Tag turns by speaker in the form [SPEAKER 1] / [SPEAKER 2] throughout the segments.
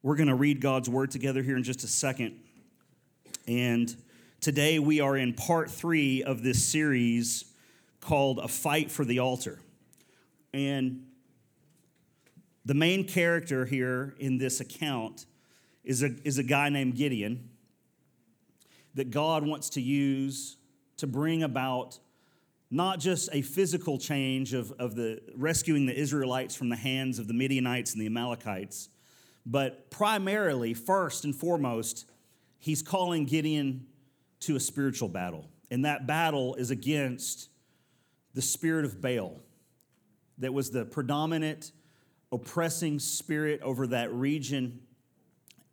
[SPEAKER 1] We're going to read God's word together here in just a second. And today we are in part three of this series called A Fight for the Altar. And the main character here in this account is a, is a guy named Gideon that God wants to use to bring about not just a physical change of, of the rescuing the Israelites from the hands of the Midianites and the Amalekites but primarily, first and foremost, he's calling Gideon to a spiritual battle. And that battle is against the spirit of Baal, that was the predominant oppressing spirit over that region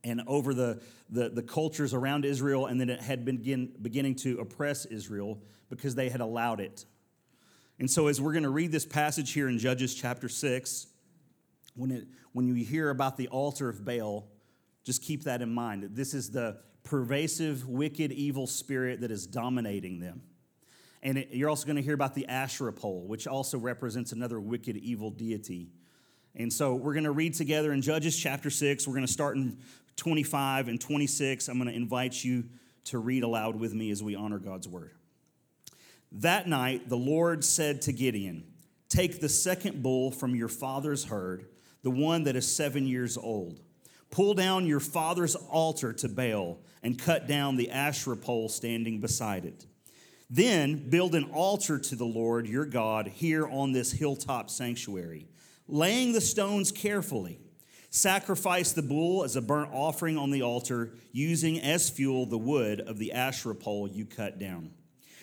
[SPEAKER 1] and over the, the, the, cultures around Israel, and then it had been begin, beginning to oppress Israel because they had allowed it. And so, as we're going to read this passage here in Judges chapter 6, when, it, when you hear about the altar of Baal, just keep that in mind. This is the pervasive, wicked, evil spirit that is dominating them. And it, you're also going to hear about the Asherah pole, which also represents another wicked, evil deity. And so we're going to read together in Judges chapter 6. We're going to start in 25 and 26. I'm going to invite you to read aloud with me as we honor God's word. That night, the Lord said to Gideon, Take the second bull from your father's herd the one that is seven years old. Pull down your father's altar to Baal and cut down the Asherah pole standing beside it. Then build an altar to the Lord your God here on this hilltop sanctuary, laying the stones carefully. Sacrifice the bull as a burnt offering on the altar, using as fuel the wood of the Asherah pole you cut down.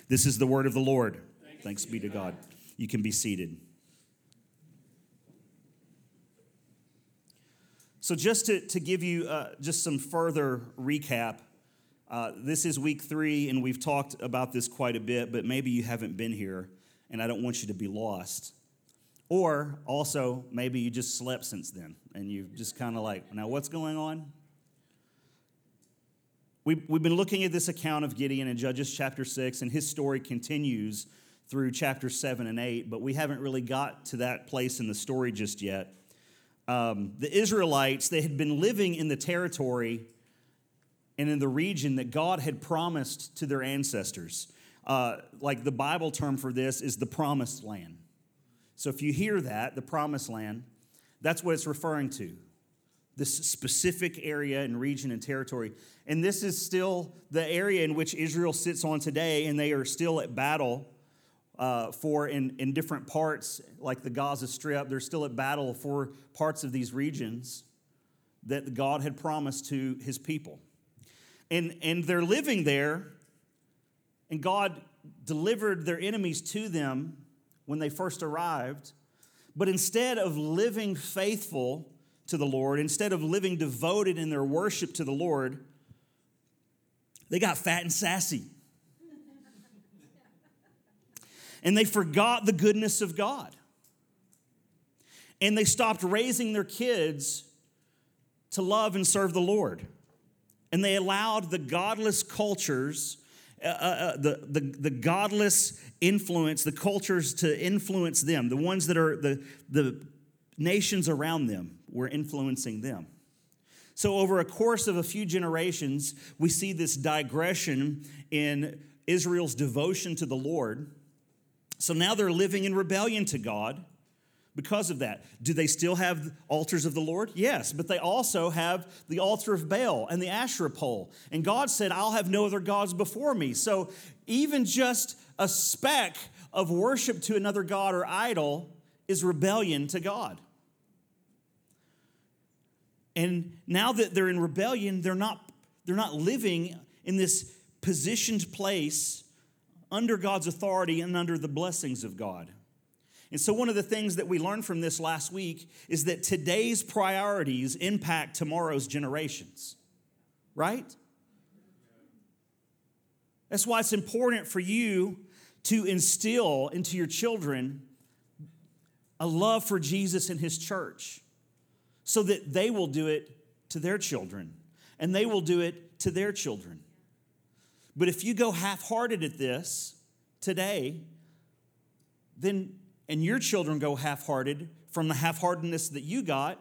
[SPEAKER 1] This is the word of the Lord. Thanks, Thanks be to God. You can be seated. So, just to, to give you uh, just some further recap, uh, this is week three, and we've talked about this quite a bit, but maybe you haven't been here, and I don't want you to be lost. Or also, maybe you just slept since then, and you've just kind of like, now what's going on? We, we've been looking at this account of Gideon in Judges chapter 6, and his story continues through chapter 7 and 8, but we haven't really got to that place in the story just yet um, the Israelites, they had been living in the territory and in the region that God had promised to their ancestors. Uh, like the Bible term for this is the promised land. So if you hear that, the promised land, that's what it's referring to. This specific area and region and territory. And this is still the area in which Israel sits on today, and they are still at battle uh, for in, in different parts, like the Gaza Strip, they're still at battle for parts of these regions that God had promised to his people. And, and they're living there, and God delivered their enemies to them when they first arrived. But instead of living faithful to the Lord, instead of living devoted in their worship to the Lord, they got fat and sassy and they forgot the goodness of God. And they stopped raising their kids to love and serve the Lord. And they allowed the godless cultures, uh, uh, uh, the, the, the godless influence, the cultures to influence them. The ones that are the, the nations around them were influencing them. So, over a course of a few generations, we see this digression in Israel's devotion to the Lord so now they're living in rebellion to God because of that. Do they still have altars of the Lord? Yes, but they also have the altar of Baal and the Asherah pole. And God said, I'll have no other gods before me. So even just a speck of worship to another god or idol is rebellion to God. And now that they're in rebellion, they're not, they're not living in this positioned place under God's authority and under the blessings of God. And so, one of the things that we learned from this last week is that today's priorities impact tomorrow's generations, right? That's why it's important for you to instill into your children a love for Jesus and his church so that they will do it to their children and they will do it to their children. But if you go half hearted at this today, then, and your children go half hearted from the half heartedness that you got,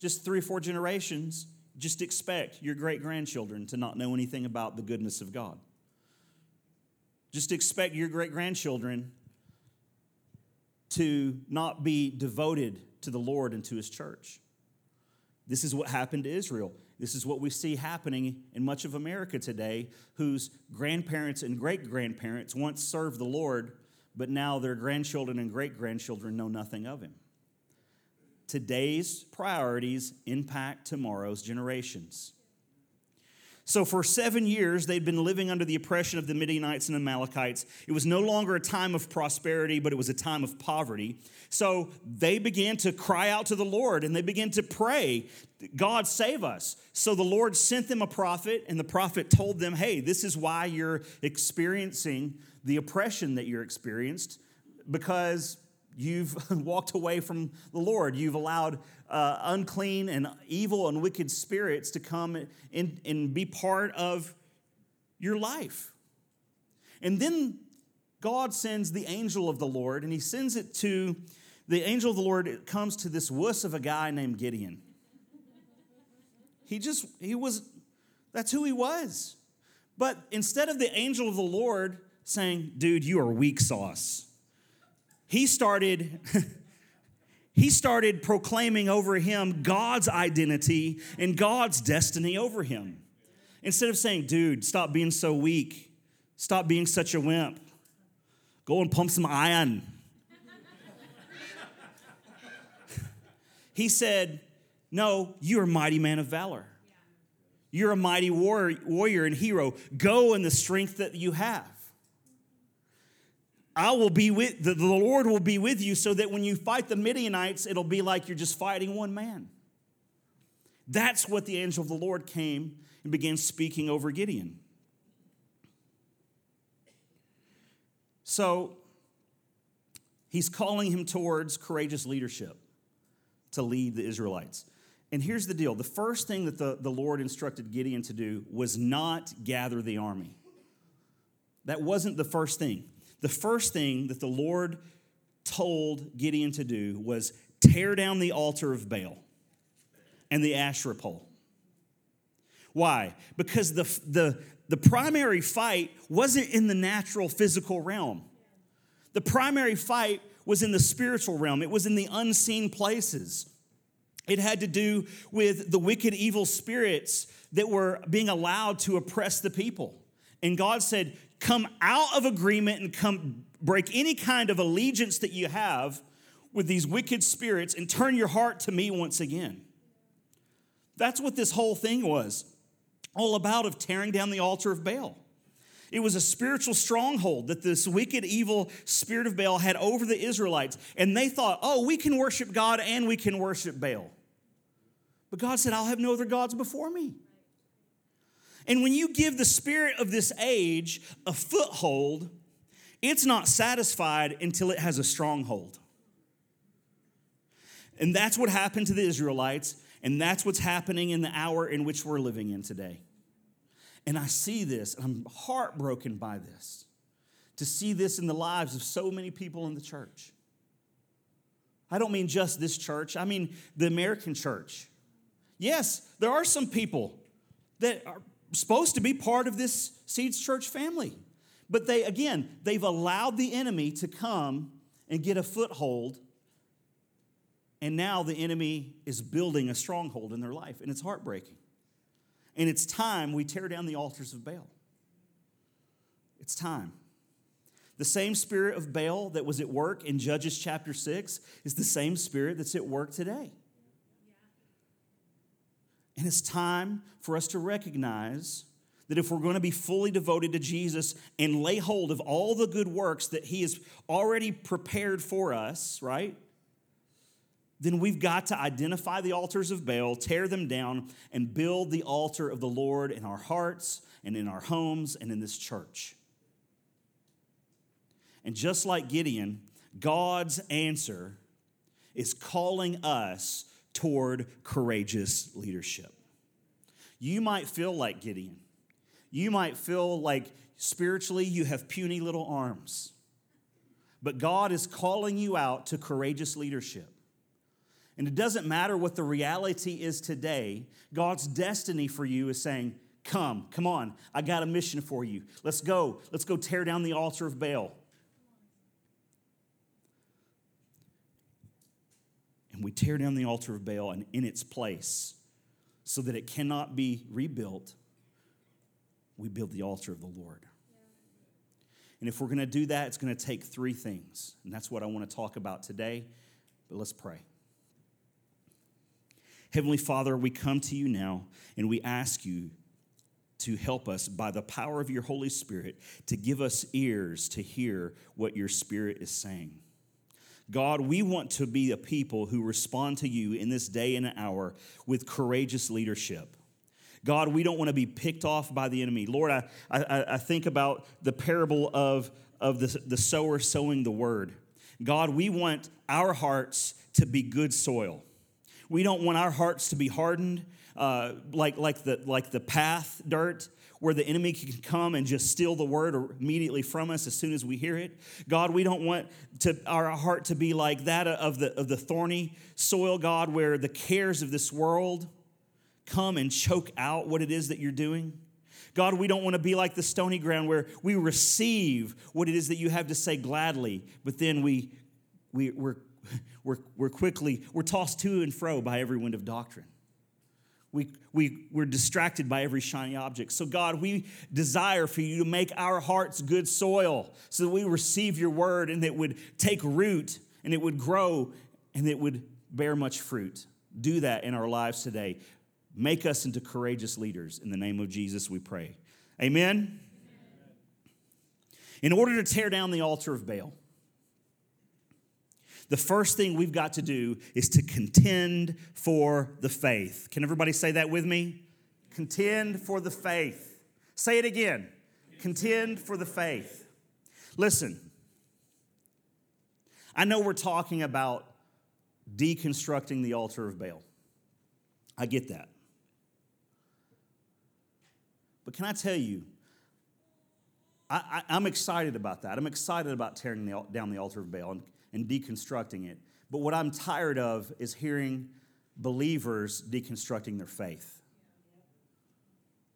[SPEAKER 1] just three or four generations, just expect your great grandchildren to not know anything about the goodness of God. Just expect your great grandchildren to not be devoted to the Lord and to his church. This is what happened to Israel. This is what we see happening in much of America today, whose grandparents and great grandparents once served the Lord, but now their grandchildren and great grandchildren know nothing of him. Today's priorities impact tomorrow's generations. So, for seven years, they'd been living under the oppression of the Midianites and Amalekites. It was no longer a time of prosperity, but it was a time of poverty. So, they began to cry out to the Lord and they began to pray, God, save us. So, the Lord sent them a prophet, and the prophet told them, Hey, this is why you're experiencing the oppression that you're experienced, because You've walked away from the Lord. You've allowed uh, unclean and evil and wicked spirits to come in, and be part of your life. And then God sends the angel of the Lord, and he sends it to the angel of the Lord. It comes to this wuss of a guy named Gideon. He just, he was, that's who he was. But instead of the angel of the Lord saying, dude, you are weak sauce he started he started proclaiming over him God's identity and God's destiny over him. Instead of saying, dude, stop being so weak, stop being such a wimp, go and pump some iron. he said, No, you're a mighty man of valor. You're a mighty warrior and hero. Go in the strength that you have. I will be with, the, the Lord will be with you so that when you fight the Midianites, it'll be like you're just fighting one man. That's what the angel of the Lord came and began speaking over Gideon. So he's calling him towards courageous leadership to lead the Israelites. And here's the deal the first thing that the, the Lord instructed Gideon to do was not gather the army. That wasn't the first thing the first thing that the Lord told Gideon to do was tear down the altar of Baal and the Asherah pole. Why? Because the, the, the primary fight wasn't in the natural physical realm. The primary fight was in the spiritual realm, it was in the unseen places. It had to do with the wicked, evil spirits that were being allowed to oppress the people. And God said, come out of agreement and come break any kind of allegiance that you have with these wicked spirits and turn your heart to me once again. That's what this whole thing was all about of tearing down the altar of Baal. It was a spiritual stronghold that this wicked, evil spirit of Baal had over the Israelites. And they thought, oh, we can worship God and we can worship Baal. But God said, I'll have no other gods before me. And when you give the spirit of this age a foothold, it's not satisfied until it has a stronghold. And that's what happened to the Israelites, and that's what's happening in the hour in which we're living in today. And I see this, and I'm heartbroken by this, to see this in the lives of so many people in the church. I don't mean just this church, I mean the American church. Yes, there are some people that are supposed to be part of this Seeds Church family. But they, again, they've allowed the enemy to come and get a foothold. And now the enemy is building a stronghold in their life, and it's heartbreaking. And it's time we tear down the altars of Baal. It's time. The same spirit of Baal that was at work in Judges chapter 6 is the same spirit that's at work today. And it's time for us to recognize that if we're going to be fully devoted to Jesus and lay hold of all the good works that He has already prepared for us, right? Then we've got to identify the altars of Baal, tear them down, and build the altar of the Lord in our hearts and in our homes and in this church. And just like Gideon, God's answer is calling us toward courageous leadership. You might feel like Gideon. You might feel like spiritually you have puny little arms. But God is calling you out to courageous leadership. And it doesn't matter what the reality is today, God's destiny for you is saying, Come, come on, I got a mission for you. Let's go. Let's go tear down the altar of Baal. And we tear down the altar of Baal and in its place, so that it cannot be rebuilt, we build the altar of the Lord. And if we're going to do that, it's going to take three things. And that's what I want to talk about today. But let's pray. Heavenly Father, we come to you now and we ask you to help us by the power of your Holy Spirit to give us ears to hear what your Spirit is saying. God, we want to be a people who respond to you in this day and hour with courageous leadership. God, we don't want to be picked off by the enemy. Lord, I, I, I think about the parable of, of the, the sower sowing the word. God, we want our hearts to be good soil. We don't want our hearts to be hardened uh, like, like, the, like the path dirt where the enemy can come and just steal the word immediately from us as soon as we hear it. God, we don't want to, our heart to be like that of the, of the thorny soil, God, where the cares of this world come and choke out what it is that you're doing. God, we don't want to be like the stony ground where we receive what it is that you have to say gladly, but then we, we, we're, we're, we're quickly, we're tossed to and fro by every wind of doctrine. We, we, we're distracted by every shiny object. So, God, we desire for you to make our hearts good soil so that we receive your word and it would take root and it would grow and it would bear much fruit. Do that in our lives today. Make us into courageous leaders. In the name of Jesus, we pray. Amen. In order to tear down the altar of Baal, the first thing we've got to do is to contend for the faith. Can everybody say that with me? Contend for the faith. Say it again. Contend for the faith. Listen, I know we're talking about deconstructing the altar of Baal. I get that. But can I tell you, I, am excited about that. I'm excited about tearing the, down the altar of Baal and, and deconstructing it. But what I'm tired of is hearing believers deconstructing their faith.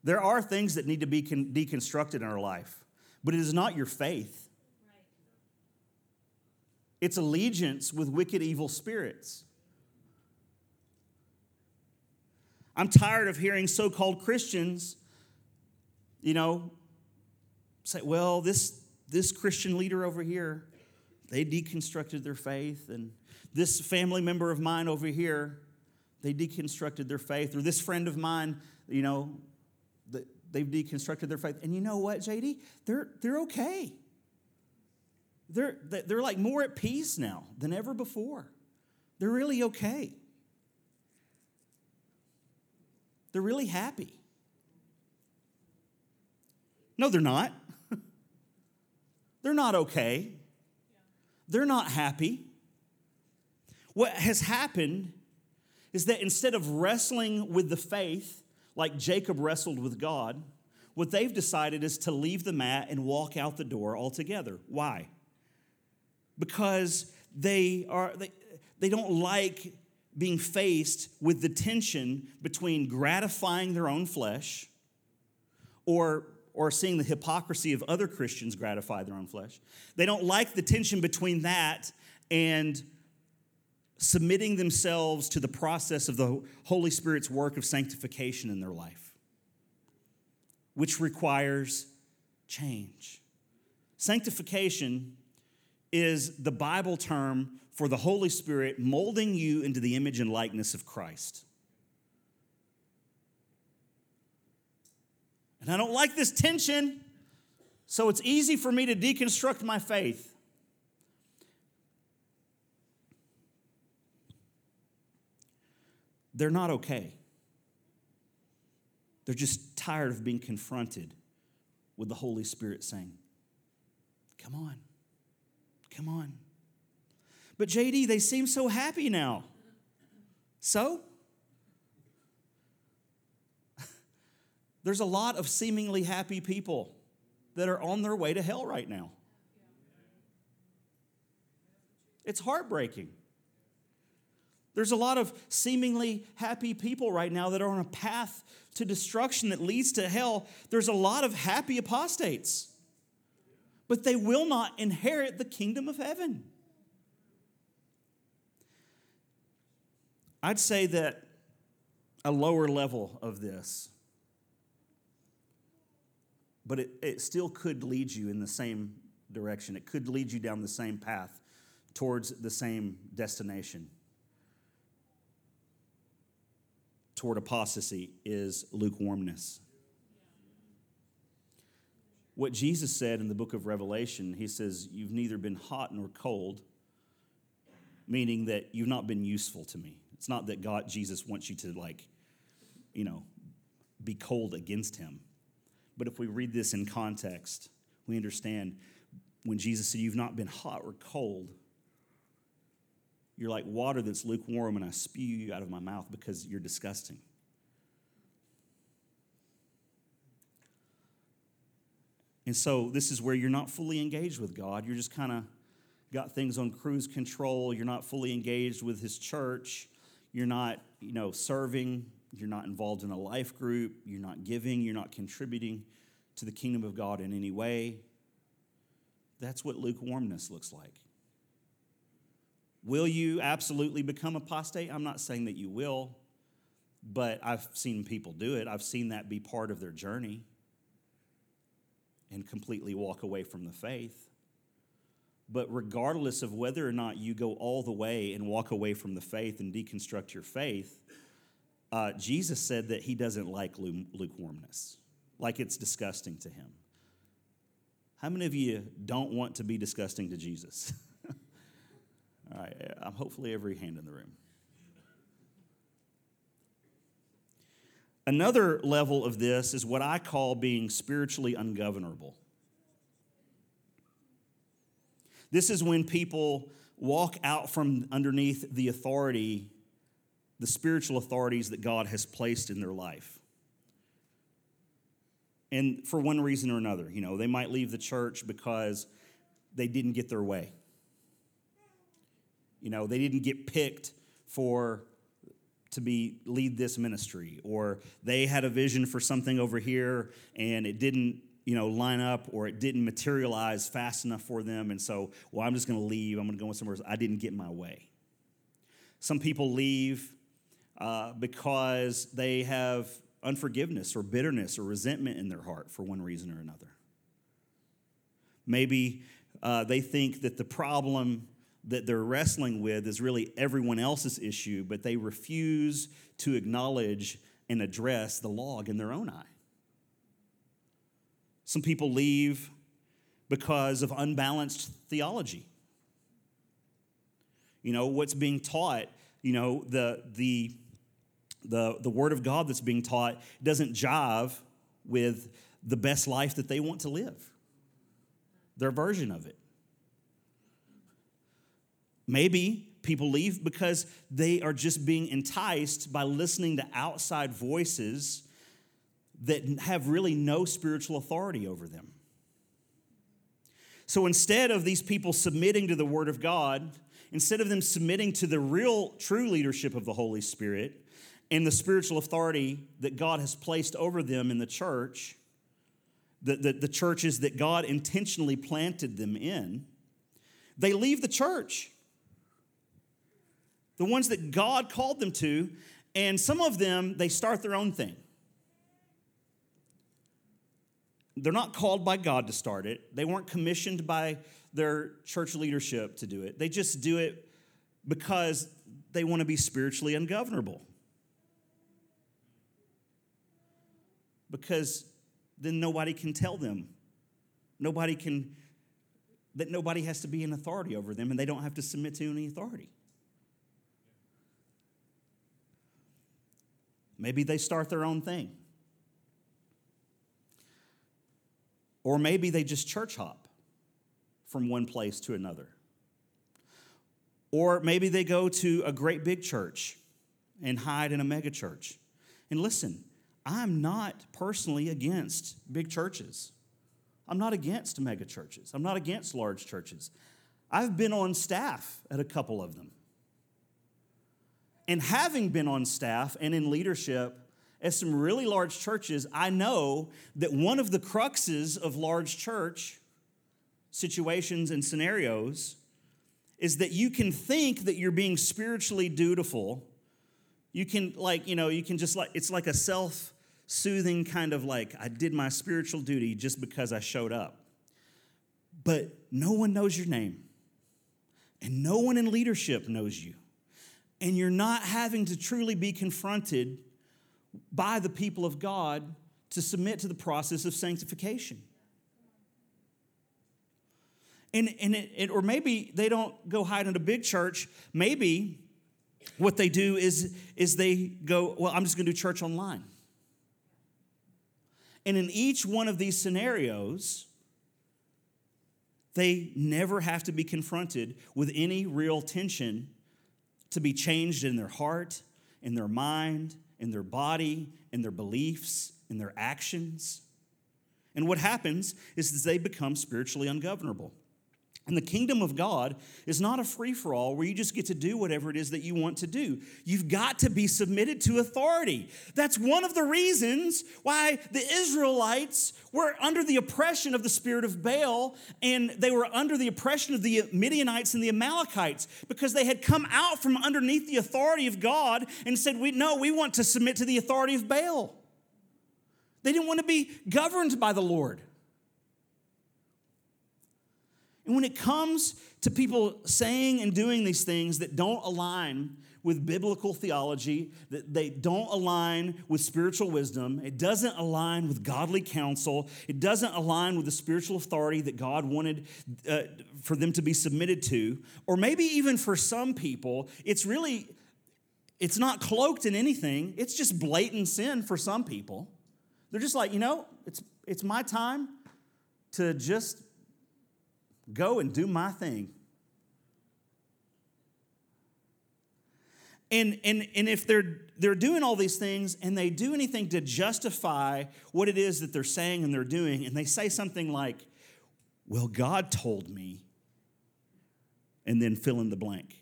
[SPEAKER 1] There are things that need to be con- deconstructed in our life, but it is not your faith. It's allegiance with wicked, evil spirits. I'm tired of hearing so called Christians you know, say, well, this, this Christian leader over here, they deconstructed their faith, and this family member of mine over here, they deconstructed their faith, or this friend of mine, you know, they've deconstructed their faith. And you know what, JD? They're, they're okay. They're, they're like more at peace now than ever before. They're really okay. They're really happy. No, they're not. they're not okay. They're not happy. What has happened is that instead of wrestling with the faith like Jacob wrestled with God, what they've decided is to leave the mat and walk out the door altogether. Why? Because they are they, they don't like being faced with the tension between gratifying their own flesh or or seeing the hypocrisy of other Christians gratify their own flesh. They don't like the tension between that and submitting themselves to the process of the Holy Spirit's work of sanctification in their life, which requires change. Sanctification is the Bible term for the Holy Spirit molding you into the image and likeness of Christ. And I don't like this tension, so it's easy for me to deconstruct my faith. They're not okay. They're just tired of being confronted with the Holy Spirit saying, Come on, come on. But JD, they seem so happy now. So? There's a lot of seemingly happy people that are on their way to hell right now. It's heartbreaking. There's a lot of seemingly happy people right now that are on a path to destruction that leads to hell. There's a lot of happy apostates, but they will not inherit the kingdom of heaven. I'd say that a lower level of this, but it, it still could lead you in the same direction. It could lead you down the same path towards the same destination. Toward apostasy is lukewarmness. What Jesus said in the book of Revelation, he says, You've neither been hot nor cold, meaning that you've not been useful to me. It's not that God, Jesus wants you to, like, you know, be cold against him. But if we read this in context, we understand when Jesus said, You've not been hot or cold, you're like water that's lukewarm, and I spew you out of my mouth because you're disgusting. And so, this is where you're not fully engaged with God. You're just kind of got things on cruise control. You're not fully engaged with His church. You're not, you know, serving. You're not involved in a life group. You're not giving. You're not contributing to the kingdom of God in any way. That's what lukewarmness looks like. Will you absolutely become apostate? I'm not saying that you will, but I've seen people do it. I've seen that be part of their journey and completely walk away from the faith. But regardless of whether or not you go all the way and walk away from the faith and deconstruct your faith, uh, Jesus said that he doesn't like lukewarmness, like it's disgusting to him. How many of you don't want to be disgusting to Jesus? All right, I'm hopefully every hand in the room. Another level of this is what I call being spiritually ungovernable. This is when people walk out from underneath the authority, the spiritual authorities that God has placed in their life. And for one reason or another, you know, they might leave the church because they didn't get their way. You know, they didn't get picked for to be lead this ministry or they had a vision for something over here and it didn't you know line up or it didn't materialize fast enough for them and so well i'm just going to leave i'm going to go somewhere else i didn't get my way some people leave uh, because they have unforgiveness or bitterness or resentment in their heart for one reason or another maybe uh, they think that the problem that they're wrestling with is really everyone else's issue, but they refuse to acknowledge and address the log in their own eye. Some people leave because of unbalanced theology. You know, what's being taught, you know, the, the, the, the word of God that's being taught doesn't jive with the best life that they want to live, their version of it. Maybe people leave because they are just being enticed by listening to outside voices that have really no spiritual authority over them. So instead of these people submitting to the Word of God, instead of them submitting to the real, true leadership of the Holy Spirit and the spiritual authority that God has placed over them in the church, the, the, the churches that God intentionally planted them in, they leave the church the ones that God called them to, and some of them, they start their own thing. They're not called by God to start it, they weren't commissioned by their church leadership to do it. They just do it because they want to be spiritually ungovernable. Because then nobody can tell them. Nobody can, that nobody has to be in authority over them and they don't have to submit to any authority. Maybe they start their own thing. Or maybe they just church hop from one place to another. Or maybe they go to a great big church and hide in a mega church. And listen, I'm not personally against big churches. I'm not against mega churches. I'm not against large churches. I've been on staff at a couple of them. And having been on staff and in leadership at some really large churches, I know that one of the cruxes of large church situations and scenarios is that you can think that you're being spiritually dutiful. You can, like, you know, you can just like, it's like a self soothing kind of like, I did my spiritual duty just because I showed up. But no one knows your name, and no one in leadership knows you. And you're not having to truly be confronted by the people of God to submit to the process of sanctification. And, and it, it, or maybe they don't go hide in a big church. Maybe what they do is, is they go, well, I'm just going to do church online. And in each one of these scenarios, they never have to be confronted with any real tension to be changed in their heart, in their mind, in their body, in their beliefs, in their actions. And what happens is that they become spiritually ungovernable. And the kingdom of God is not a free for all where you just get to do whatever it is that you want to do. You've got to be submitted to authority. That's one of the reasons why the Israelites were under the oppression of the spirit of Baal and they were under the oppression of the Midianites and the Amalekites because they had come out from underneath the authority of God and said, we, No, we want to submit to the authority of Baal. They didn't want to be governed by the Lord. And when it comes to people saying and doing these things that don't align with biblical theology, that they don't align with spiritual wisdom, it doesn't align with godly counsel, it doesn't align with the spiritual authority that God wanted uh, for them to be submitted to, or maybe even for some people, it's really it's not cloaked in anything. It's just blatant sin for some people. They're just like, you know, it's it's my time to just go and do my thing. And, and, and if they're, they're doing all these things and they do anything to justify what it is that they're saying and they're doing, and they say something like, Well, God told me, and then fill in the blank.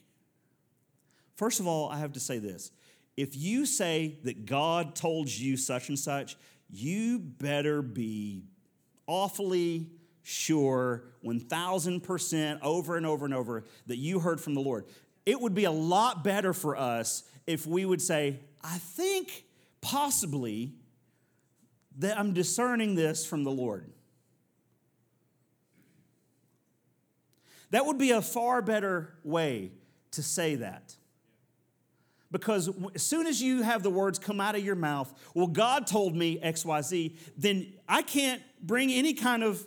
[SPEAKER 1] First of all, I have to say this. If you say that God told you such and such, you better be awfully sure 1000% over and over and over that you heard from the Lord. It would be a lot better for us if we would say, I think possibly that I'm discerning this from the Lord. That would be a far better way to say that. Because as soon as you have the words come out of your mouth, well, God told me XYZ, then I can't bring any kind of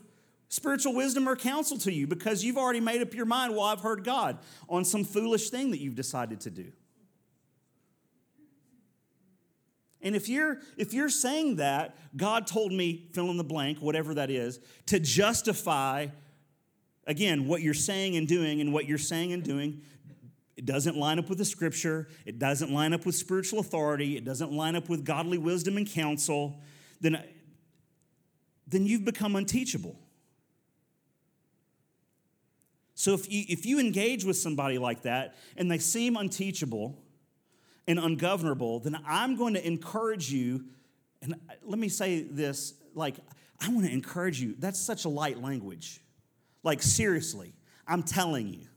[SPEAKER 1] spiritual wisdom or counsel to you because you've already made up your mind, well, I've heard God on some foolish thing that you've decided to do. And if you're if you're saying that, God told me fill in the blank, whatever that is, to justify again what you're saying and doing and what you're saying and doing it doesn't line up with the scripture, it doesn't line up with spiritual authority, it doesn't line up with godly wisdom and counsel, then then you've become unteachable. So if you, if you engage with somebody like that and they seem unteachable and ungovernable, then I'm going to encourage you. And let me say this like, I want to encourage you. That's such a light language. Like, seriously, I'm telling you,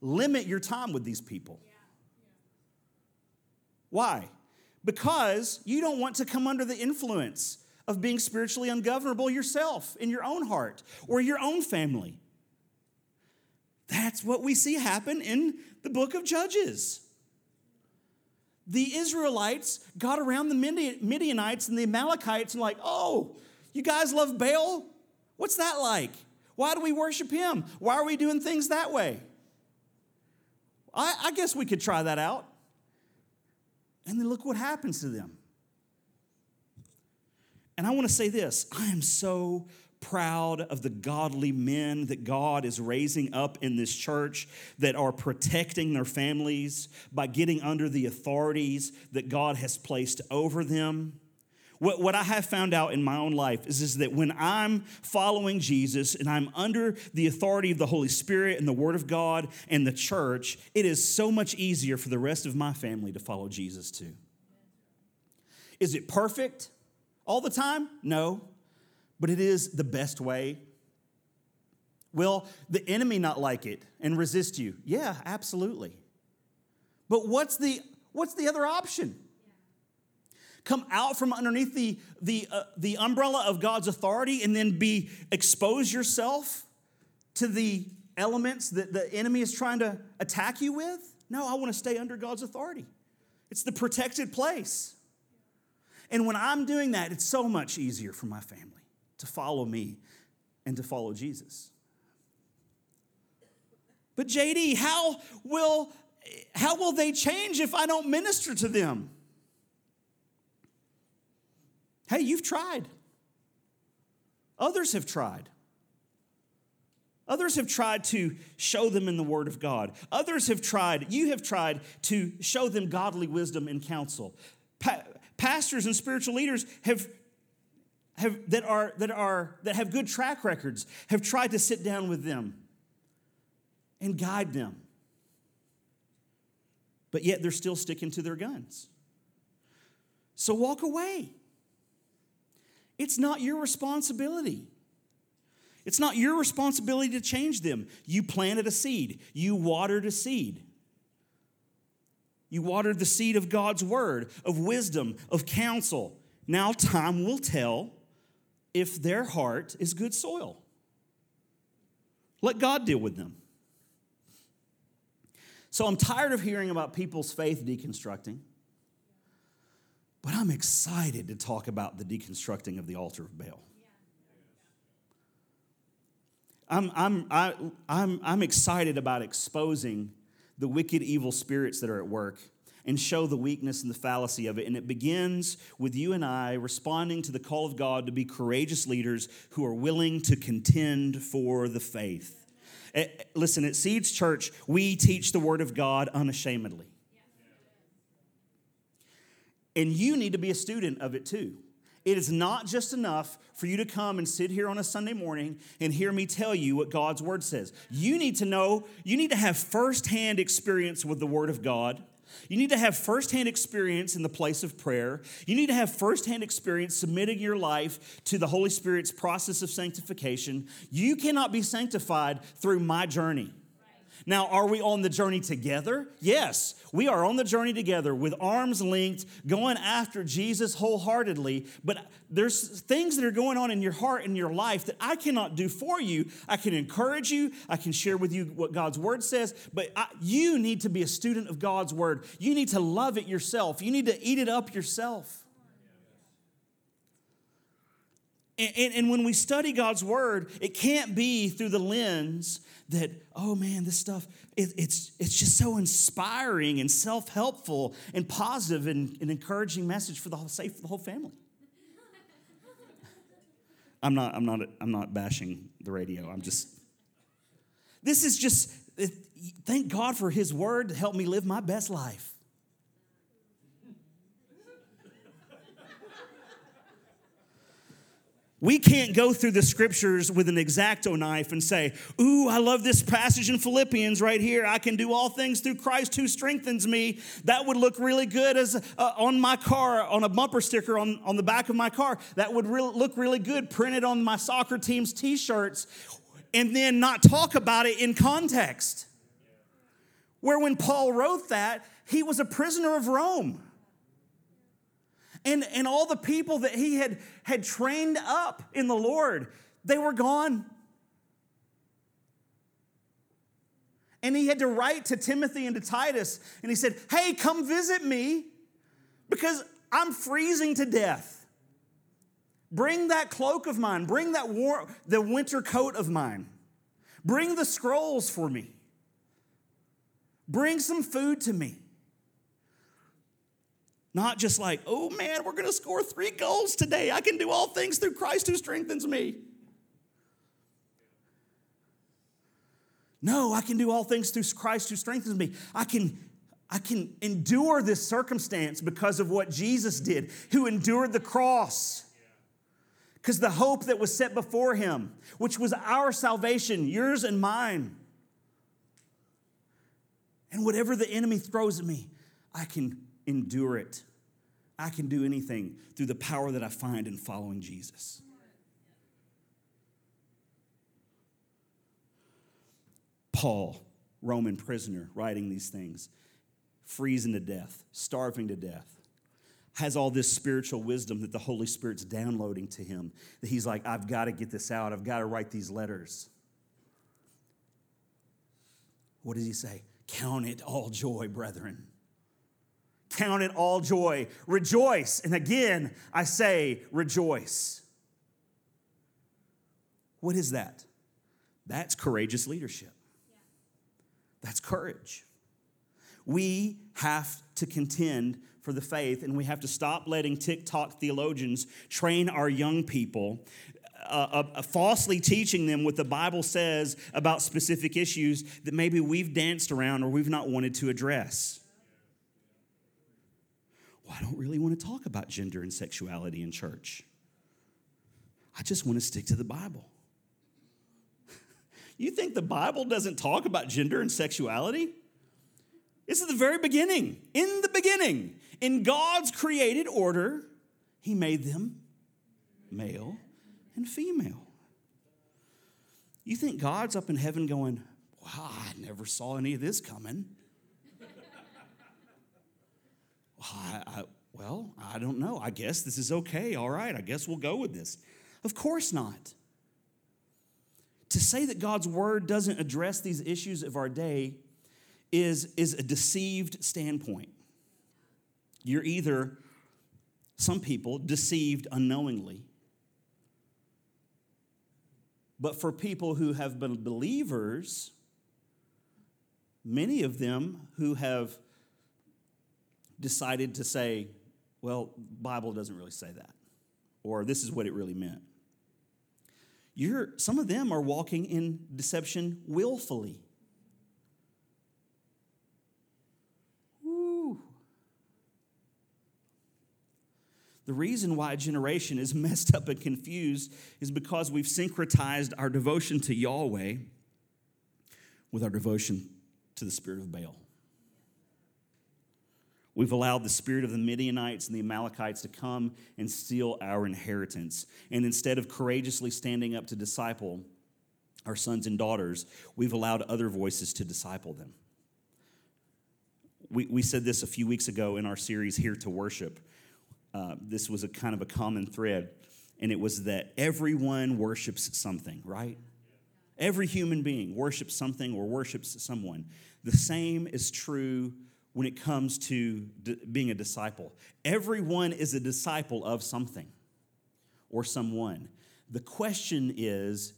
[SPEAKER 1] limit your time with these people. Why? Because you don't want to come under the influence of being spiritually ungovernable yourself in your own heart or your own family. That's what we see happen in the book of Judges. The Israelites got around the Midianites and the Amalekites and, like, oh, you guys love Baal? What's that like? Why do we worship him? Why are we doing things that way? I, I guess we could try that out. And then look what happens to them. And I want to say this I am so proud of the godly men that God is raising up in this church that are protecting their families by getting under the authorities that God has placed over them. What, what I have found out in my own life is, is that when I'm following Jesus and I'm under the authority of the Holy Spirit and the Word of God and the church, it is so much easier for the rest of my family to follow Jesus too. Is it perfect all the time? No, but it is the best way. Will the enemy not like it and resist you? Yeah, absolutely. But what's the what's the other option? come out from underneath the, the, uh, the umbrella of God's authority and then be expose yourself to the elements that the enemy is trying to attack you with? No, I want to stay under God's authority. It's the protected place. And when I'm doing that, it's so much easier for my family to follow me and to follow Jesus. But JD, how will how will they change if I don't minister to them? Hey, you've tried. Others have tried. Others have tried to show them in the Word of God. Others have tried, you have tried to show them godly wisdom and counsel. Pa- pastors and spiritual leaders have, have, that, are, that, are, that have good track records have tried to sit down with them and guide them. But yet they're still sticking to their guns. So walk away. It's not your responsibility. It's not your responsibility to change them. You planted a seed, you watered a seed. You watered the seed of God's word, of wisdom, of counsel. Now, time will tell if their heart is good soil. Let God deal with them. So, I'm tired of hearing about people's faith deconstructing. But I'm excited to talk about the deconstructing of the altar of Baal. I'm, I'm, I, I'm, I'm excited about exposing the wicked, evil spirits that are at work and show the weakness and the fallacy of it. And it begins with you and I responding to the call of God to be courageous leaders who are willing to contend for the faith. Eh, listen, at Seeds Church, we teach the Word of God unashamedly. And you need to be a student of it too. It is not just enough for you to come and sit here on a Sunday morning and hear me tell you what God's word says. You need to know, you need to have firsthand experience with the word of God. You need to have firsthand experience in the place of prayer. You need to have firsthand experience submitting your life to the Holy Spirit's process of sanctification. You cannot be sanctified through my journey. Now, are we on the journey together? Yes, we are on the journey together with arms linked, going after Jesus wholeheartedly. But there's things that are going on in your heart and your life that I cannot do for you. I can encourage you, I can share with you what God's word says, but I, you need to be a student of God's word. You need to love it yourself, you need to eat it up yourself. And, and, and, when we study God's word, it can't be through the lens that, oh man, this stuff, it, it's, it's just so inspiring and self helpful and positive and an encouraging message for the whole, safe for the whole family. I'm not, I'm, not, I'm not bashing the radio. I'm just, this is just, thank God for His word to help me live my best life. We can't go through the scriptures with an exacto knife and say, Ooh, I love this passage in Philippians right here. I can do all things through Christ who strengthens me. That would look really good as uh, on my car, on a bumper sticker on, on the back of my car. That would re- look really good printed on my soccer team's t shirts, and then not talk about it in context. Where when Paul wrote that, he was a prisoner of Rome and, and all the people that he had, had trained up in the Lord, they were gone. And he had to write to Timothy and to Titus, and he said, Hey, come visit me because I'm freezing to death. Bring that cloak of mine, bring that war, the winter coat of mine, bring the scrolls for me, bring some food to me. Not just like, oh man, we're going to score three goals today. I can do all things through Christ who strengthens me. No, I can do all things through Christ who strengthens me. I can I can endure this circumstance because of what Jesus did, who endured the cross. Because the hope that was set before him, which was our salvation, yours and mine. And whatever the enemy throws at me, I can endure it. I can do anything through the power that I find in following Jesus. Paul, Roman prisoner, writing these things, freezing to death, starving to death, has all this spiritual wisdom that the Holy Spirit's downloading to him. That he's like, I've got to get this out, I've got to write these letters. What does he say? Count it all joy, brethren. Count it all joy. Rejoice. And again, I say, rejoice. What is that? That's courageous leadership. That's courage. We have to contend for the faith, and we have to stop letting TikTok theologians train our young people uh, uh, uh, falsely teaching them what the Bible says about specific issues that maybe we've danced around or we've not wanted to address. Well, I don't really want to talk about gender and sexuality in church. I just want to stick to the Bible. you think the Bible doesn't talk about gender and sexuality? It's at the very beginning. In the beginning, in God's created order, He made them male and female. You think God's up in heaven going, Wow, I never saw any of this coming. I, I, well, I don't know. I guess this is okay. All right, I guess we'll go with this. Of course not. To say that God's word doesn't address these issues of our day is, is a deceived standpoint. You're either, some people, deceived unknowingly. But for people who have been believers, many of them who have decided to say, well, Bible doesn't really say that, or this is what it really meant. You're, some of them are walking in deception willfully. Woo. The reason why a generation is messed up and confused is because we've syncretized our devotion to Yahweh with our devotion to the spirit of Baal. We've allowed the spirit of the Midianites and the Amalekites to come and steal our inheritance. And instead of courageously standing up to disciple our sons and daughters, we've allowed other voices to disciple them. We, we said this a few weeks ago in our series, Here to Worship. Uh, this was a kind of a common thread, and it was that everyone worships something, right? Every human being worships something or worships someone. The same is true when it comes to d- being a disciple. Everyone is a disciple of something or someone. The question is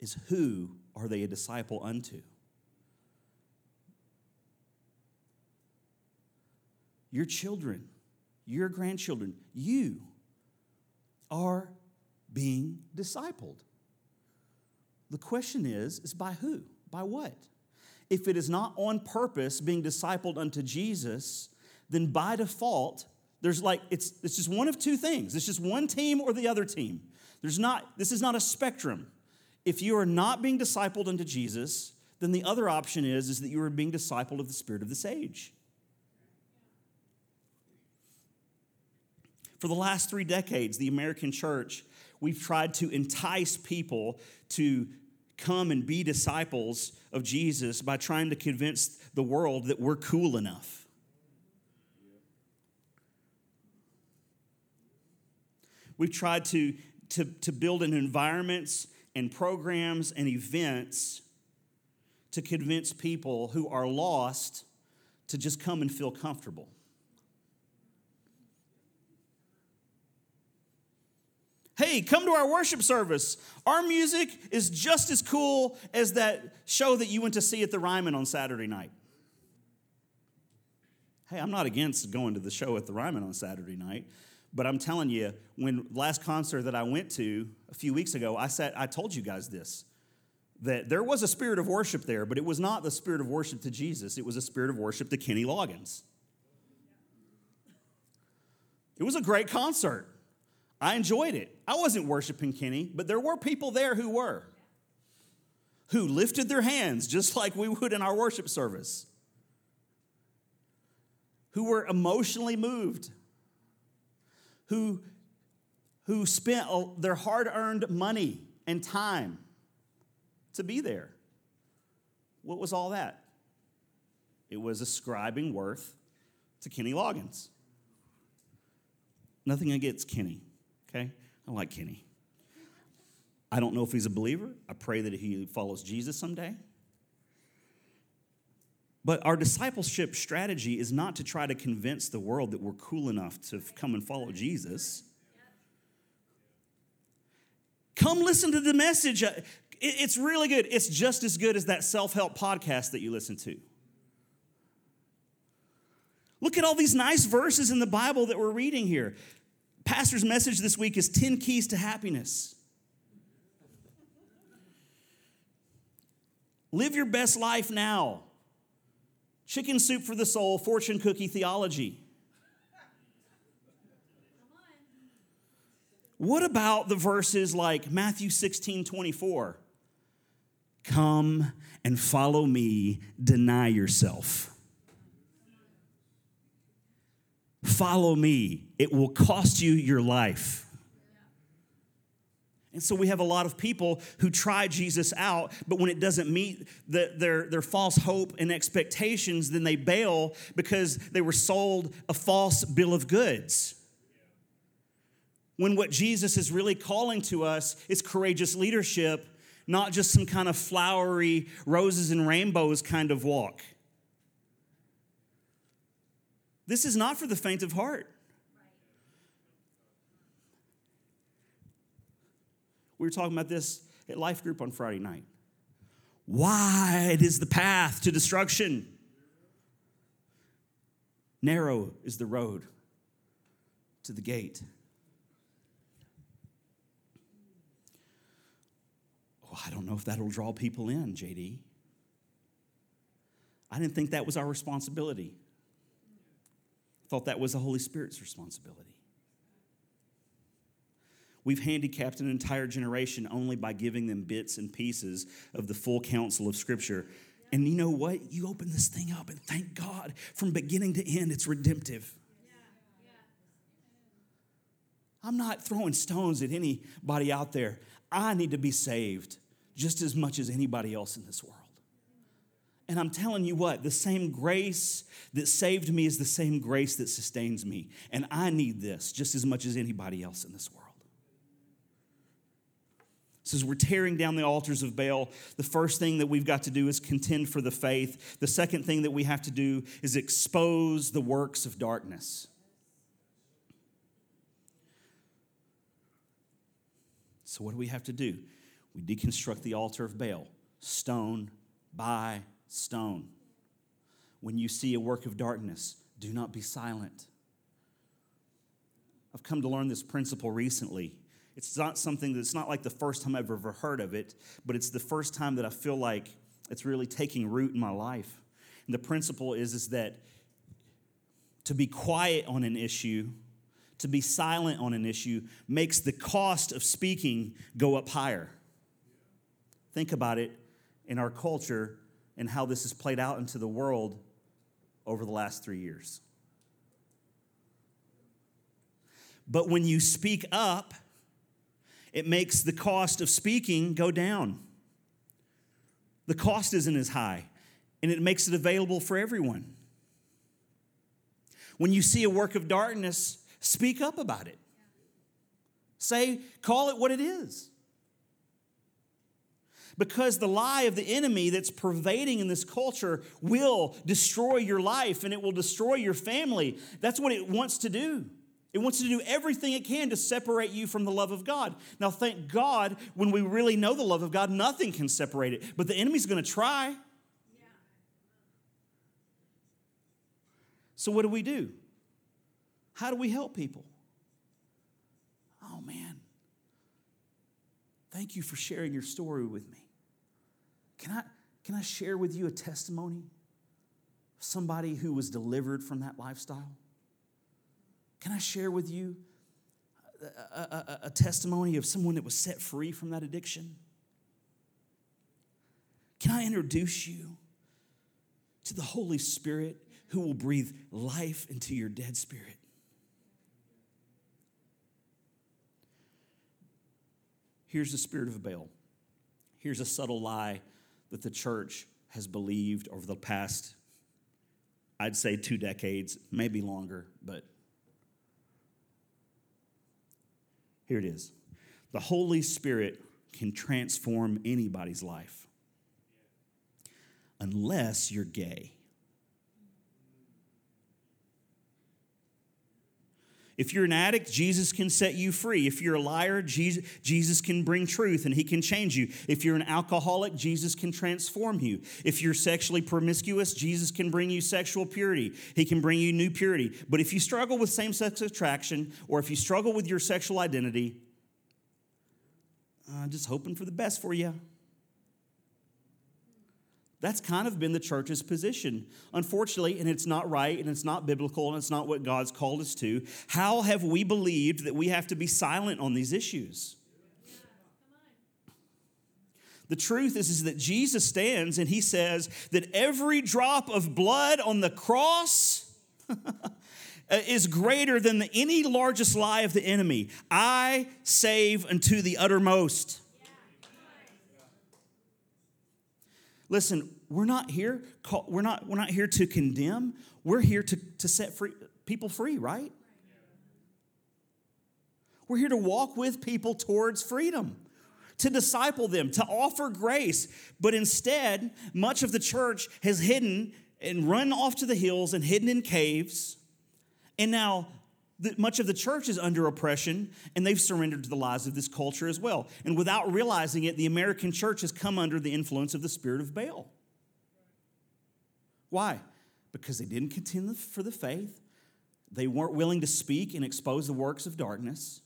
[SPEAKER 1] is who are they a disciple unto? Your children, your grandchildren, you are being discipled. The question is is by who? By what? If it is not on purpose being discipled unto Jesus, then by default, there's like, it's, it's just one of two things. It's just one team or the other team. There's not, this is not a spectrum. If you are not being discipled unto Jesus, then the other option is, is that you are being discipled of the spirit of this age. For the last three decades, the American church, we've tried to entice people to come and be disciples of Jesus by trying to convince the world that we're cool enough. We've tried to, to, to build an environments and programs and events to convince people who are lost to just come and feel comfortable. Hey, come to our worship service. Our music is just as cool as that show that you went to see at the Ryman on Saturday night. Hey, I'm not against going to the show at the Ryman on Saturday night, but I'm telling you, when last concert that I went to a few weeks ago, I said I told you guys this. that there was a spirit of worship there, but it was not the spirit of worship to Jesus, it was a spirit of worship to Kenny Loggins. It was a great concert. I enjoyed it. I wasn't worshiping Kenny, but there were people there who were, who lifted their hands just like we would in our worship service, who were emotionally moved, who, who spent their hard earned money and time to be there. What was all that? It was ascribing worth to Kenny Loggins. Nothing against Kenny, okay? I like Kenny. I don't know if he's a believer. I pray that he follows Jesus someday. But our discipleship strategy is not to try to convince the world that we're cool enough to come and follow Jesus. Come listen to the message. Uh, it's really good. It's just as good as that self help podcast that you listen to. Look at all these nice verses in the Bible that we're reading here. Pastor's message this week is 10 keys to happiness. Live your best life now. Chicken soup for the soul, fortune cookie theology. What about the verses like Matthew 16 24? Come and follow me, deny yourself. Follow me, it will cost you your life. And so we have a lot of people who try Jesus out, but when it doesn't meet the, their, their false hope and expectations, then they bail because they were sold a false bill of goods. When what Jesus is really calling to us is courageous leadership not just some kind of flowery roses and rainbows kind of walk. This is not for the faint of heart. We were talking about this at Life Group on Friday night. Wide is the path to destruction, narrow is the road to the gate. Oh, I don't know if that'll draw people in, JD. I didn't think that was our responsibility. Thought that was the Holy Spirit's responsibility. We've handicapped an entire generation only by giving them bits and pieces of the full counsel of Scripture. And you know what? You open this thing up and thank God from beginning to end, it's redemptive. I'm not throwing stones at anybody out there. I need to be saved just as much as anybody else in this world. And I'm telling you what, the same grace that saved me is the same grace that sustains me. And I need this just as much as anybody else in this world. So, as we're tearing down the altars of Baal, the first thing that we've got to do is contend for the faith. The second thing that we have to do is expose the works of darkness. So, what do we have to do? We deconstruct the altar of Baal, stone by stone. When you see a work of darkness, do not be silent. I've come to learn this principle recently. It's not something that's not like the first time I've ever heard of it, but it's the first time that I feel like it's really taking root in my life. And the principle is, is that to be quiet on an issue, to be silent on an issue, makes the cost of speaking go up higher. Think about it in our culture and how this has played out into the world over the last three years. But when you speak up, it makes the cost of speaking go down. The cost isn't as high, and it makes it available for everyone. When you see a work of darkness, speak up about it. Say, call it what it is because the lie of the enemy that's pervading in this culture will destroy your life and it will destroy your family. That's what it wants to do. It wants to do everything it can to separate you from the love of God. Now, thank God, when we really know the love of God, nothing can separate it. But the enemy's going to try. So, what do we do? How do we help people? Oh, man. Thank you for sharing your story with me. Can I, can I share with you a testimony of somebody who was delivered from that lifestyle? Can I share with you a, a, a, testimony of someone that was set free from that addiction? Can I introduce you to the Holy Spirit who will breathe life into your dead spirit? Here's the spirit of Baal. Here's a subtle lie that the church has believed over the past, I'd say, two decades, maybe longer, but here it is. The Holy Spirit can transform anybody's life unless you're gay. If you're an addict, Jesus can set you free. If you're a liar, Jesus can bring truth and he can change you. If you're an alcoholic, Jesus can transform you. If you're sexually promiscuous, Jesus can bring you sexual purity. He can bring you new purity. But if you struggle with same sex attraction or if you struggle with your sexual identity, I'm just hoping for the best for you. That's kind of been the church's position. Unfortunately, and it's not right and it's not biblical and it's not what God's called us to. How have we believed that we have to be silent on these issues? The truth is, is that Jesus stands and he says that every drop of blood on the cross is greater than any largest lie of the enemy. I save unto the uttermost. Listen, we're not here, we're not, we're not here to condemn. We're here to, to set free, people free, right? We're here to walk with people towards freedom, to disciple them, to offer grace. But instead, much of the church has hidden and run off to the hills and hidden in caves. And now much of the church is under oppression and they've surrendered to the lies of this culture as well. And without realizing it, the American church has come under the influence of the spirit of Baal. Why? Because they didn't contend for the faith, they weren't willing to speak and expose the works of darkness.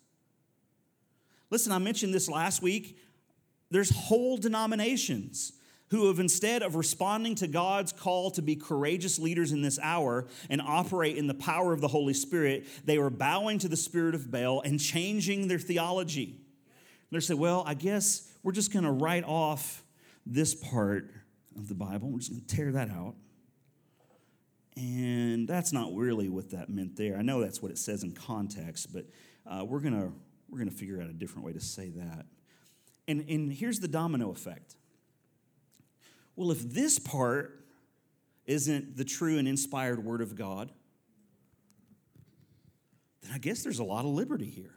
[SPEAKER 1] Listen, I mentioned this last week. There's whole denominations who have instead of responding to God's call to be courageous leaders in this hour and operate in the power of the Holy Spirit, they were bowing to the spirit of Baal and changing their theology. They said, well, I guess we're just going to write off this part of the Bible. We're just going to tear that out. And that's not really what that meant there. I know that's what it says in context, but uh, we're going to we're going to figure out a different way to say that. And, and here's the domino effect well, if this part isn't the true and inspired word of God, then I guess there's a lot of liberty here.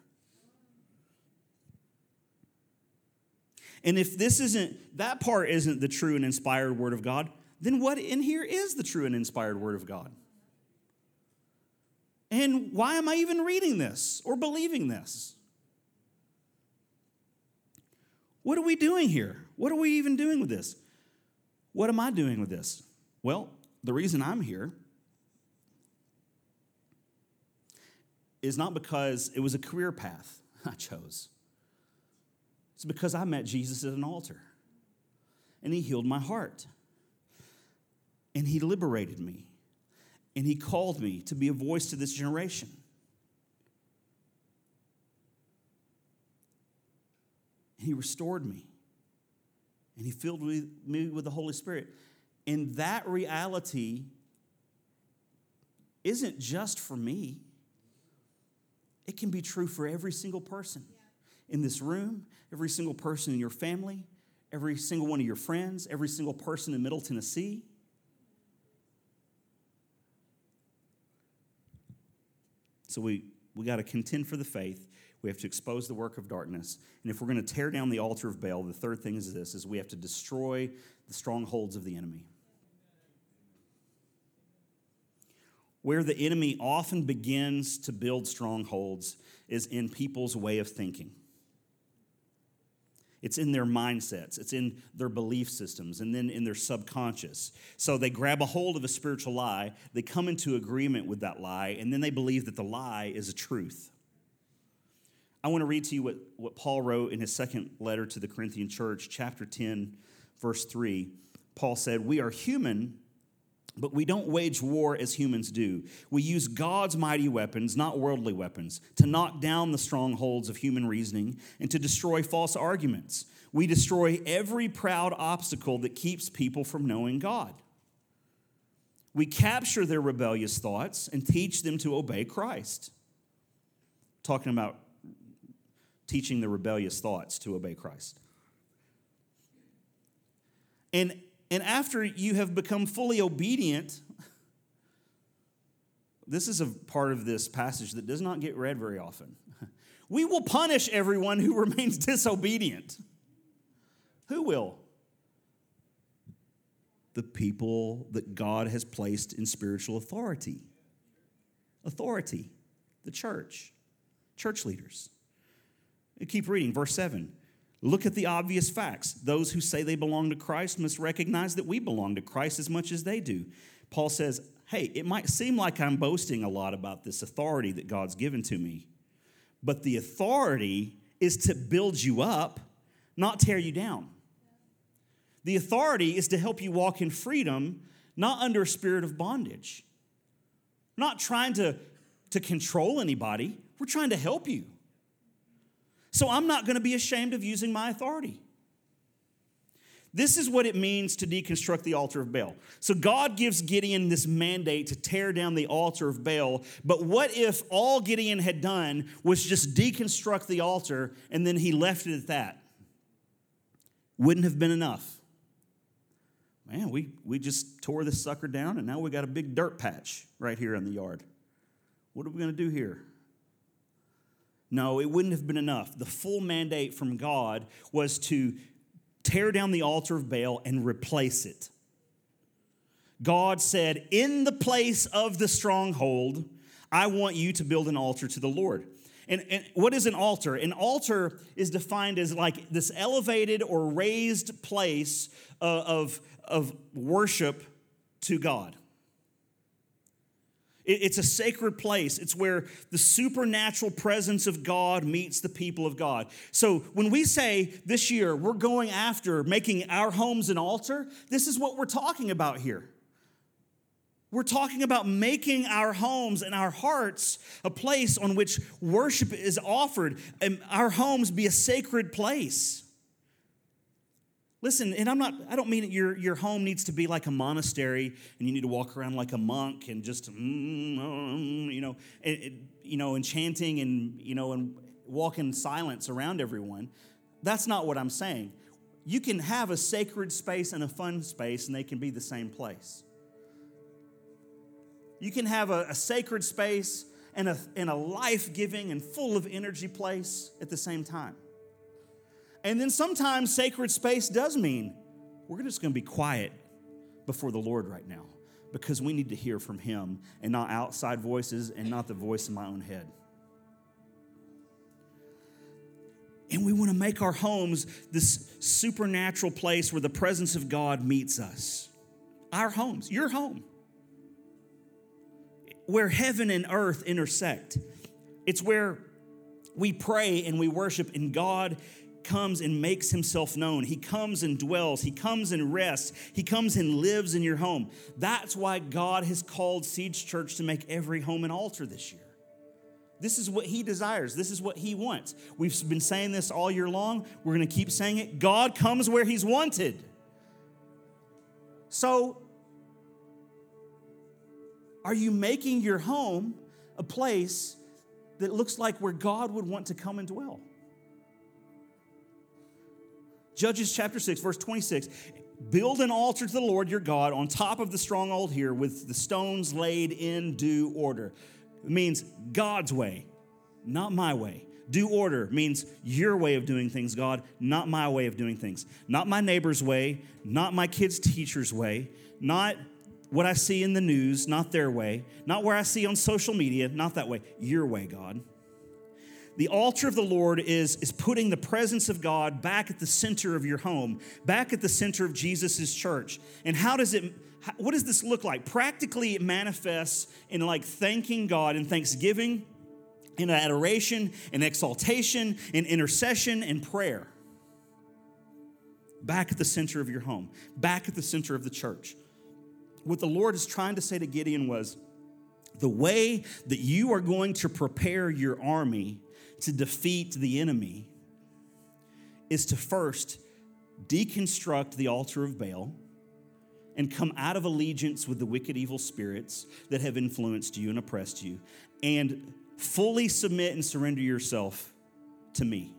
[SPEAKER 1] And if this isn't, that part isn't the true and inspired word of God, then what in here is the true and inspired word of God? And why am I even reading this or believing this? What are we doing here? What are we even doing with this? What am I doing with this? Well, the reason I'm here is not because it was a career path I chose. It's because I met Jesus at an altar and he healed my heart and he liberated me and he called me to be a voice to this generation. He restored me and he filled me with the Holy Spirit. And that reality isn't just for me, it can be true for every single person in this room, every single person in your family, every single one of your friends, every single person in Middle Tennessee. So we, we got to contend for the faith. We have to expose the work of darkness. And if we're going to tear down the altar of Baal, the third thing is this is we have to destroy the strongholds of the enemy. Where the enemy often begins to build strongholds is in people's way of thinking. It's in their mindsets, it's in their belief systems, and then in their subconscious. So they grab a hold of a spiritual lie, they come into agreement with that lie, and then they believe that the lie is a truth. I want to read to you what, what Paul wrote in his second letter to the Corinthian church, chapter 10, verse 3, Paul said, We are human, but we don't wage war as humans do. We use God's mighty weapons, not worldly weapons, to knock down the strongholds of human reasoning and to destroy false arguments. We destroy every proud obstacle that keeps people from knowing God. We capture their rebellious thoughts and teach them to obey Christ. Talking about teaching the rebellious thoughts to obey Christ. And, and after you have become fully obedient, this is a part of this passage that does not get read very often. We will punish everyone who remains disobedient. Who will? The people that God has placed in spiritual authority. Authority, the church, church leaders. Keep reading, verse 7. Look at the obvious facts. Those who say they belong to Christ must recognize that we belong to Christ as much as they do. Paul says, Hey, it might seem like I'm boasting a lot about this authority that God's given to me, but the authority is to build you up, not tear you down. The authority is to help you walk in freedom, not under a spirit of bondage. We're not trying to, to control anybody, we're trying to help you. So I'm not going to be ashamed of using my authority. This is what it means to deconstruct the altar of Baal. So God gives Gideon this mandate to tear down the altar of Baal. But what if all Gideon had done was just deconstruct the altar and then he left it at that? Wouldn't have been enough. Man, we, we just tore this sucker down and now we got a big dirt patch right here in the yard. What are we going to do here? No, it wouldn't have been enough. The full mandate from God was to tear down the altar of Baal and replace it. God said, In the place of the stronghold, I want you to build an altar to the Lord. And, and, what is an altar? An altar is defined as like this elevated or raised place uh, of, of worship to God. It's a sacred place. It's where the supernatural presence of God meets the people of God. So when we say this year we're going after making our homes an altar, this is what we're talking about here. We're talking about making our homes and our hearts a place on which worship is offered and our homes be a sacred place. Listen, and I'm not, I don't mean your, your home needs to be like a monastery and you need to walk around like a monk and just, mm, mm, you know, you know, enchanting and, you know, and walk in silence around everyone. That's not what I'm saying. You can have a sacred space and a fun space, and they can be the same place. You can have a, a sacred space and a, and a life giving and full of energy place at the same time. And then sometimes sacred space does mean we're just going to be quiet before the Lord right now because we need to hear from Him and not outside voices and not the voice in my own head. And we want to make our homes this supernatural place where the presence of God meets us. Our homes, your home, where heaven and earth intersect. It's where we pray and we worship, and God comes and makes himself known. He comes and dwells. He comes and rests. He comes and lives in your home. That's why God has called Seeds Church to make every home an altar this year. This is what he desires. This is what he wants. We've been saying this all year long. We're going to keep saying it. God comes where he's wanted. So, are you making your home a place that looks like where God would want to come and dwell? Judges chapter 6, verse 26. Build an altar to the Lord your God on top of the stronghold here with the stones laid in due order. It means God's way, not my way. Due order means your way of doing things, God, not my way of doing things. Not my neighbor's way, not my kid's teacher's way, not what I see in the news, not their way, not where I see on social media, not that way. Your way, God. The altar of the Lord is, is putting the presence of God back at the center of your home, back at the center of Jesus' church. And how does it, what does this look like? Practically, it manifests in like thanking God and thanksgiving, in adoration, and exaltation, in intercession, and prayer. back at the center of your home, back at the center of the church. What the Lord is trying to say to Gideon was the way that you are going to prepare your army to defeat the enemy is to first deconstruct the altar of Baal and come out of allegiance with the wicked, evil spirits that have influenced you and oppressed you, and fully submit and surrender yourself to me.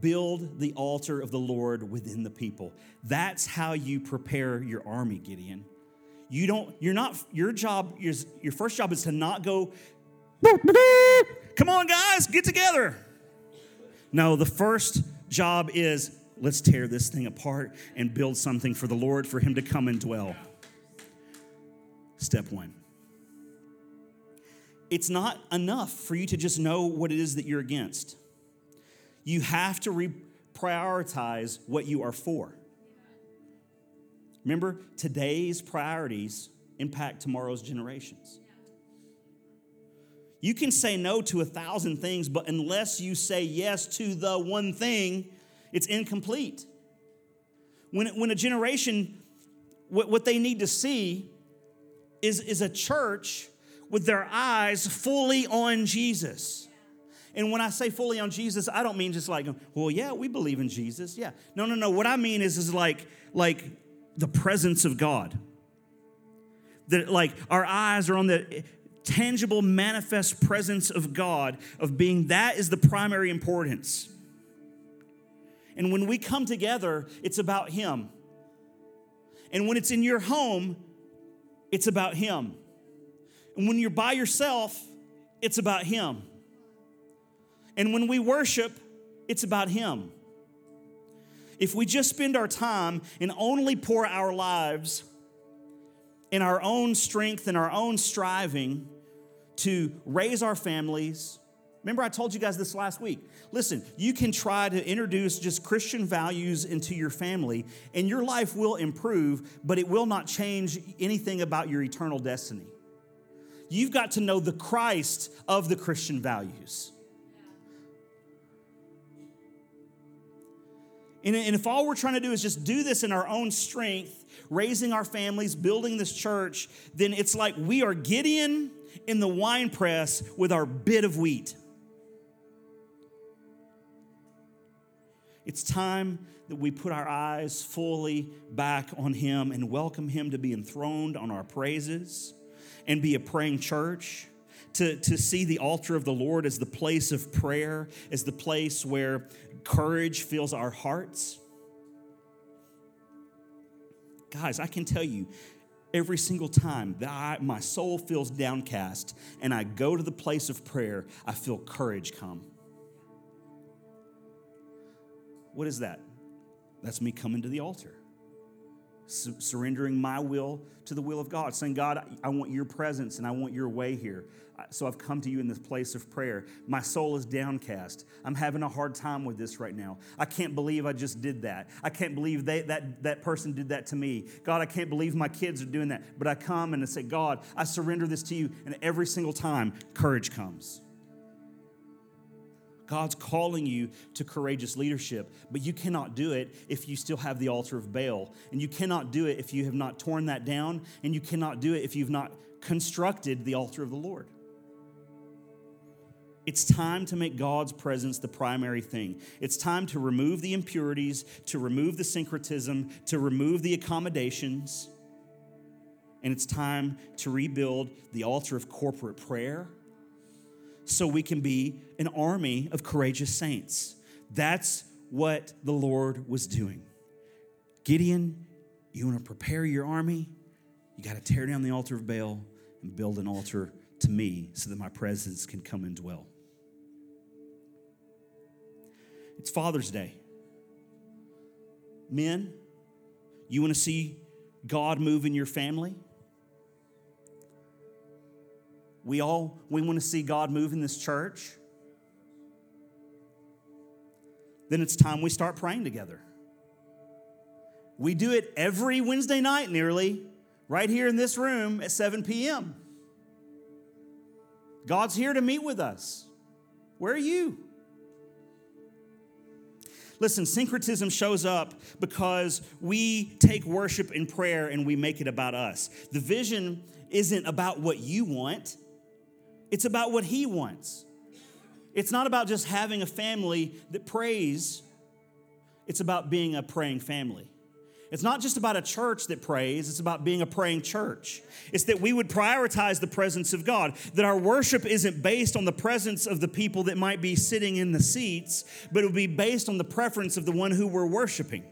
[SPEAKER 1] Build the altar of the Lord within the people. That's how you prepare your army, Gideon. You don't, you're not, your job, your, your first job is to not go, come on, guys, get together. No, the first job is let's tear this thing apart and build something for the Lord for Him to come and dwell. Step one. It's not enough for you to just know what it is that you're against. You have to reprioritize what you are for. Remember, today's priorities impact tomorrow's generations. You can say no to a thousand things, but unless you say yes to the one thing, it's incomplete. When, when a generation, what, what they need to see is, is a church with their eyes fully on Jesus. And when I say fully on Jesus, I don't mean just like, well, yeah, we believe in Jesus. Yeah. No, no, no. What I mean is, is like, like the presence of God. That like our eyes are on the tangible, manifest presence of God, of being that is the primary importance. And when we come together, it's about Him. And when it's in your home, it's about Him. And when you're by yourself, it's about Him. And when we worship, it's about Him. If we just spend our time and only pour our lives in our own strength and our own striving to raise our families, remember I told you guys this last week. Listen, you can try to introduce just Christian values into your family, and your life will improve, but it will not change anything about your eternal destiny. You've got to know the Christ of the Christian values. And, if all we're trying to do is just do this in our own strength, raising our families, building this church, then it's like we are Gideon in the wine press with our bit of wheat. It's time that we put our eyes fully back on Him and welcome Him to be enthroned on our praises and be a praying church. To, to see the altar of the Lord as the place of prayer, as the place where courage fills our hearts. Guys, I can tell you, every single time that I, my soul feels downcast and I go to the place of prayer, I feel courage come. What is that? That's me coming to the altar, surrendering my will to the will of God, saying, God, I want your presence and I want your way here. So I've come to you in this place of prayer. My soul is downcast. I'm having a hard time with this right now. I can't believe I just did that. I can't believe they, that that person did that to me. God, I can't believe my kids are doing that. But I come and I say, God, I surrender this to you. And every single time, courage comes. God's calling you to courageous leadership, but you cannot do it if you still have the altar of Baal. And you cannot do it if you have not torn that down, and you cannot do it if you've not constructed the altar of the Lord. It's time to make God's presence the primary thing. It's time to remove the impurities, to remove the syncretism, to remove the accommodations. And it's time to rebuild the altar of corporate prayer so we can be an army of courageous saints. That's what the Lord was doing. Gideon, you want to prepare your army? You got to tear down the altar of Baal and build an altar to me so that my presence can come and dwell. It's Father's Day. Men, you want to see God move in your family? We all we want to see God move in this church. Then it's time we start praying together. We do it every Wednesday night nearly, right here in this room at 7 p.m. God's here to meet with us. Where are you? Listen, syncretism shows up because we take worship and prayer and we make it about us. The vision isn't about what you want, it's about what He wants. It's not about just having a family that prays, it's about being a praying family. It's not just about a church that prays, it's about being a praying church. It's that we would prioritize the presence of God, that our worship isn't based on the presence of the people that might be sitting in the seats, but it would be based on the preference of the one who we're worshiping.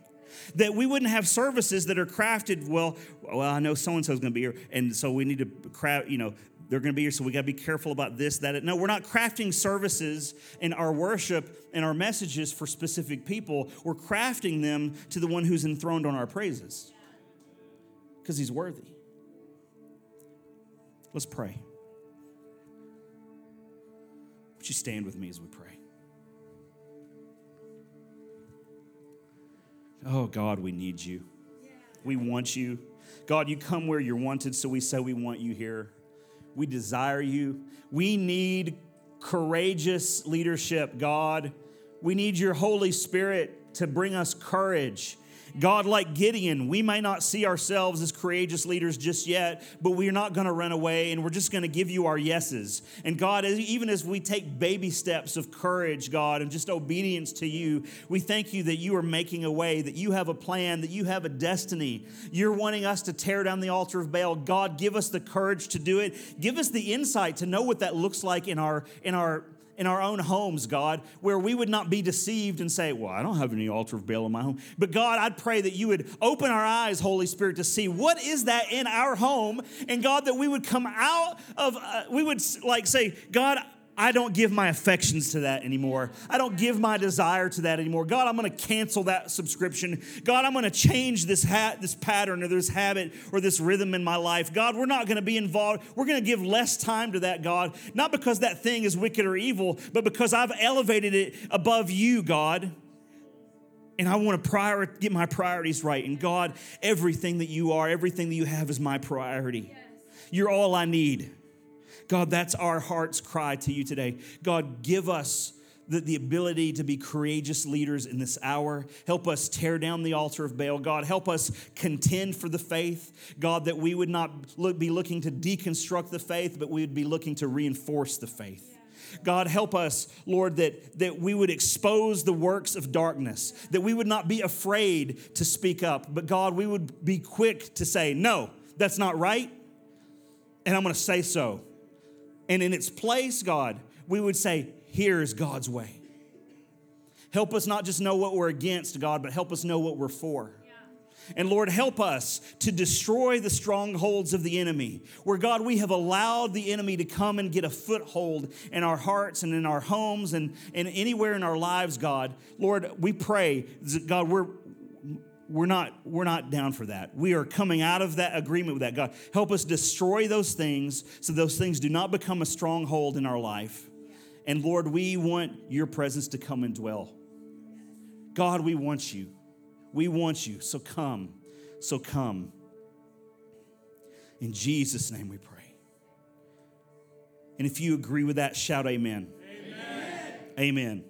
[SPEAKER 1] That we wouldn't have services that are crafted, well, well, I know so and so is going to be here, and so we need to craft, you know, they're going to be here, so we got to be careful about this, that. No, we're not crafting services in our worship and our messages for specific people. We're crafting them to the one who's enthroned on our praises because he's worthy. Let's pray. Would you stand with me as we pray? Oh, God, we need you. We want you. God, you come where you're wanted, so we say we want you here. We desire you. We need courageous leadership, God. We need your Holy Spirit to bring us courage God, like Gideon, we may not see ourselves as courageous leaders just yet, but we're not going to run away and we're just going to give you our yeses. And God, even as we take baby steps of courage, God, and just obedience to you, we thank you that you are making a way, that you have a plan, that you have a destiny. You're wanting us to tear down the altar of Baal. God, give us the courage to do it. Give us the insight to know what that looks like in our in our in our own homes, God, where we would not be deceived and say, Well, I don't have any altar of Baal in my home. But God, I'd pray that you would open our eyes, Holy Spirit, to see what is that in our home. And God, that we would come out of, uh, we would like say, God, I don't give my affections to that anymore. I don't give my desire to that anymore. God, I'm going to cancel that subscription. God, I'm going to change this hat, this pattern or this habit or this rhythm in my life. God, we're not going to be involved. We're going to give less time to that, God, not because that thing is wicked or evil, but because I've elevated it above you, God. And I want to prior, get my priorities right. And God, everything that you are, everything that you have is my priority. Yes. You're all I need. God, that's our heart's cry to you today. God, give us the, the ability to be courageous leaders in this hour. Help us tear down the altar of Baal. God, help us contend for the faith. God, that we would not look, be looking to deconstruct the faith, but we would be looking to reinforce the faith. God, help us, Lord, that, that we would expose the works of darkness, that we would not be afraid to speak up, but God, we would be quick to say, no, that's not right, and I'm gonna say so. And in its place, God, we would say, here's God's way. Help us not just know what we're against, God, but help us know what we're for. And Lord, help us to destroy the strongholds of the enemy, where God, we have allowed the enemy to come and get a foothold in our hearts and in our homes and, and anywhere in our lives, God. Lord, we pray, God, we're, we're not we're not down for that. We are coming out of that agreement with that god. Help us destroy those things so those things do not become a stronghold in our life. And lord we want your presence to come and dwell. God we want you. We want you. So come so come. In jesus name we pray. And if you agree with that shout amen. Amen, amen.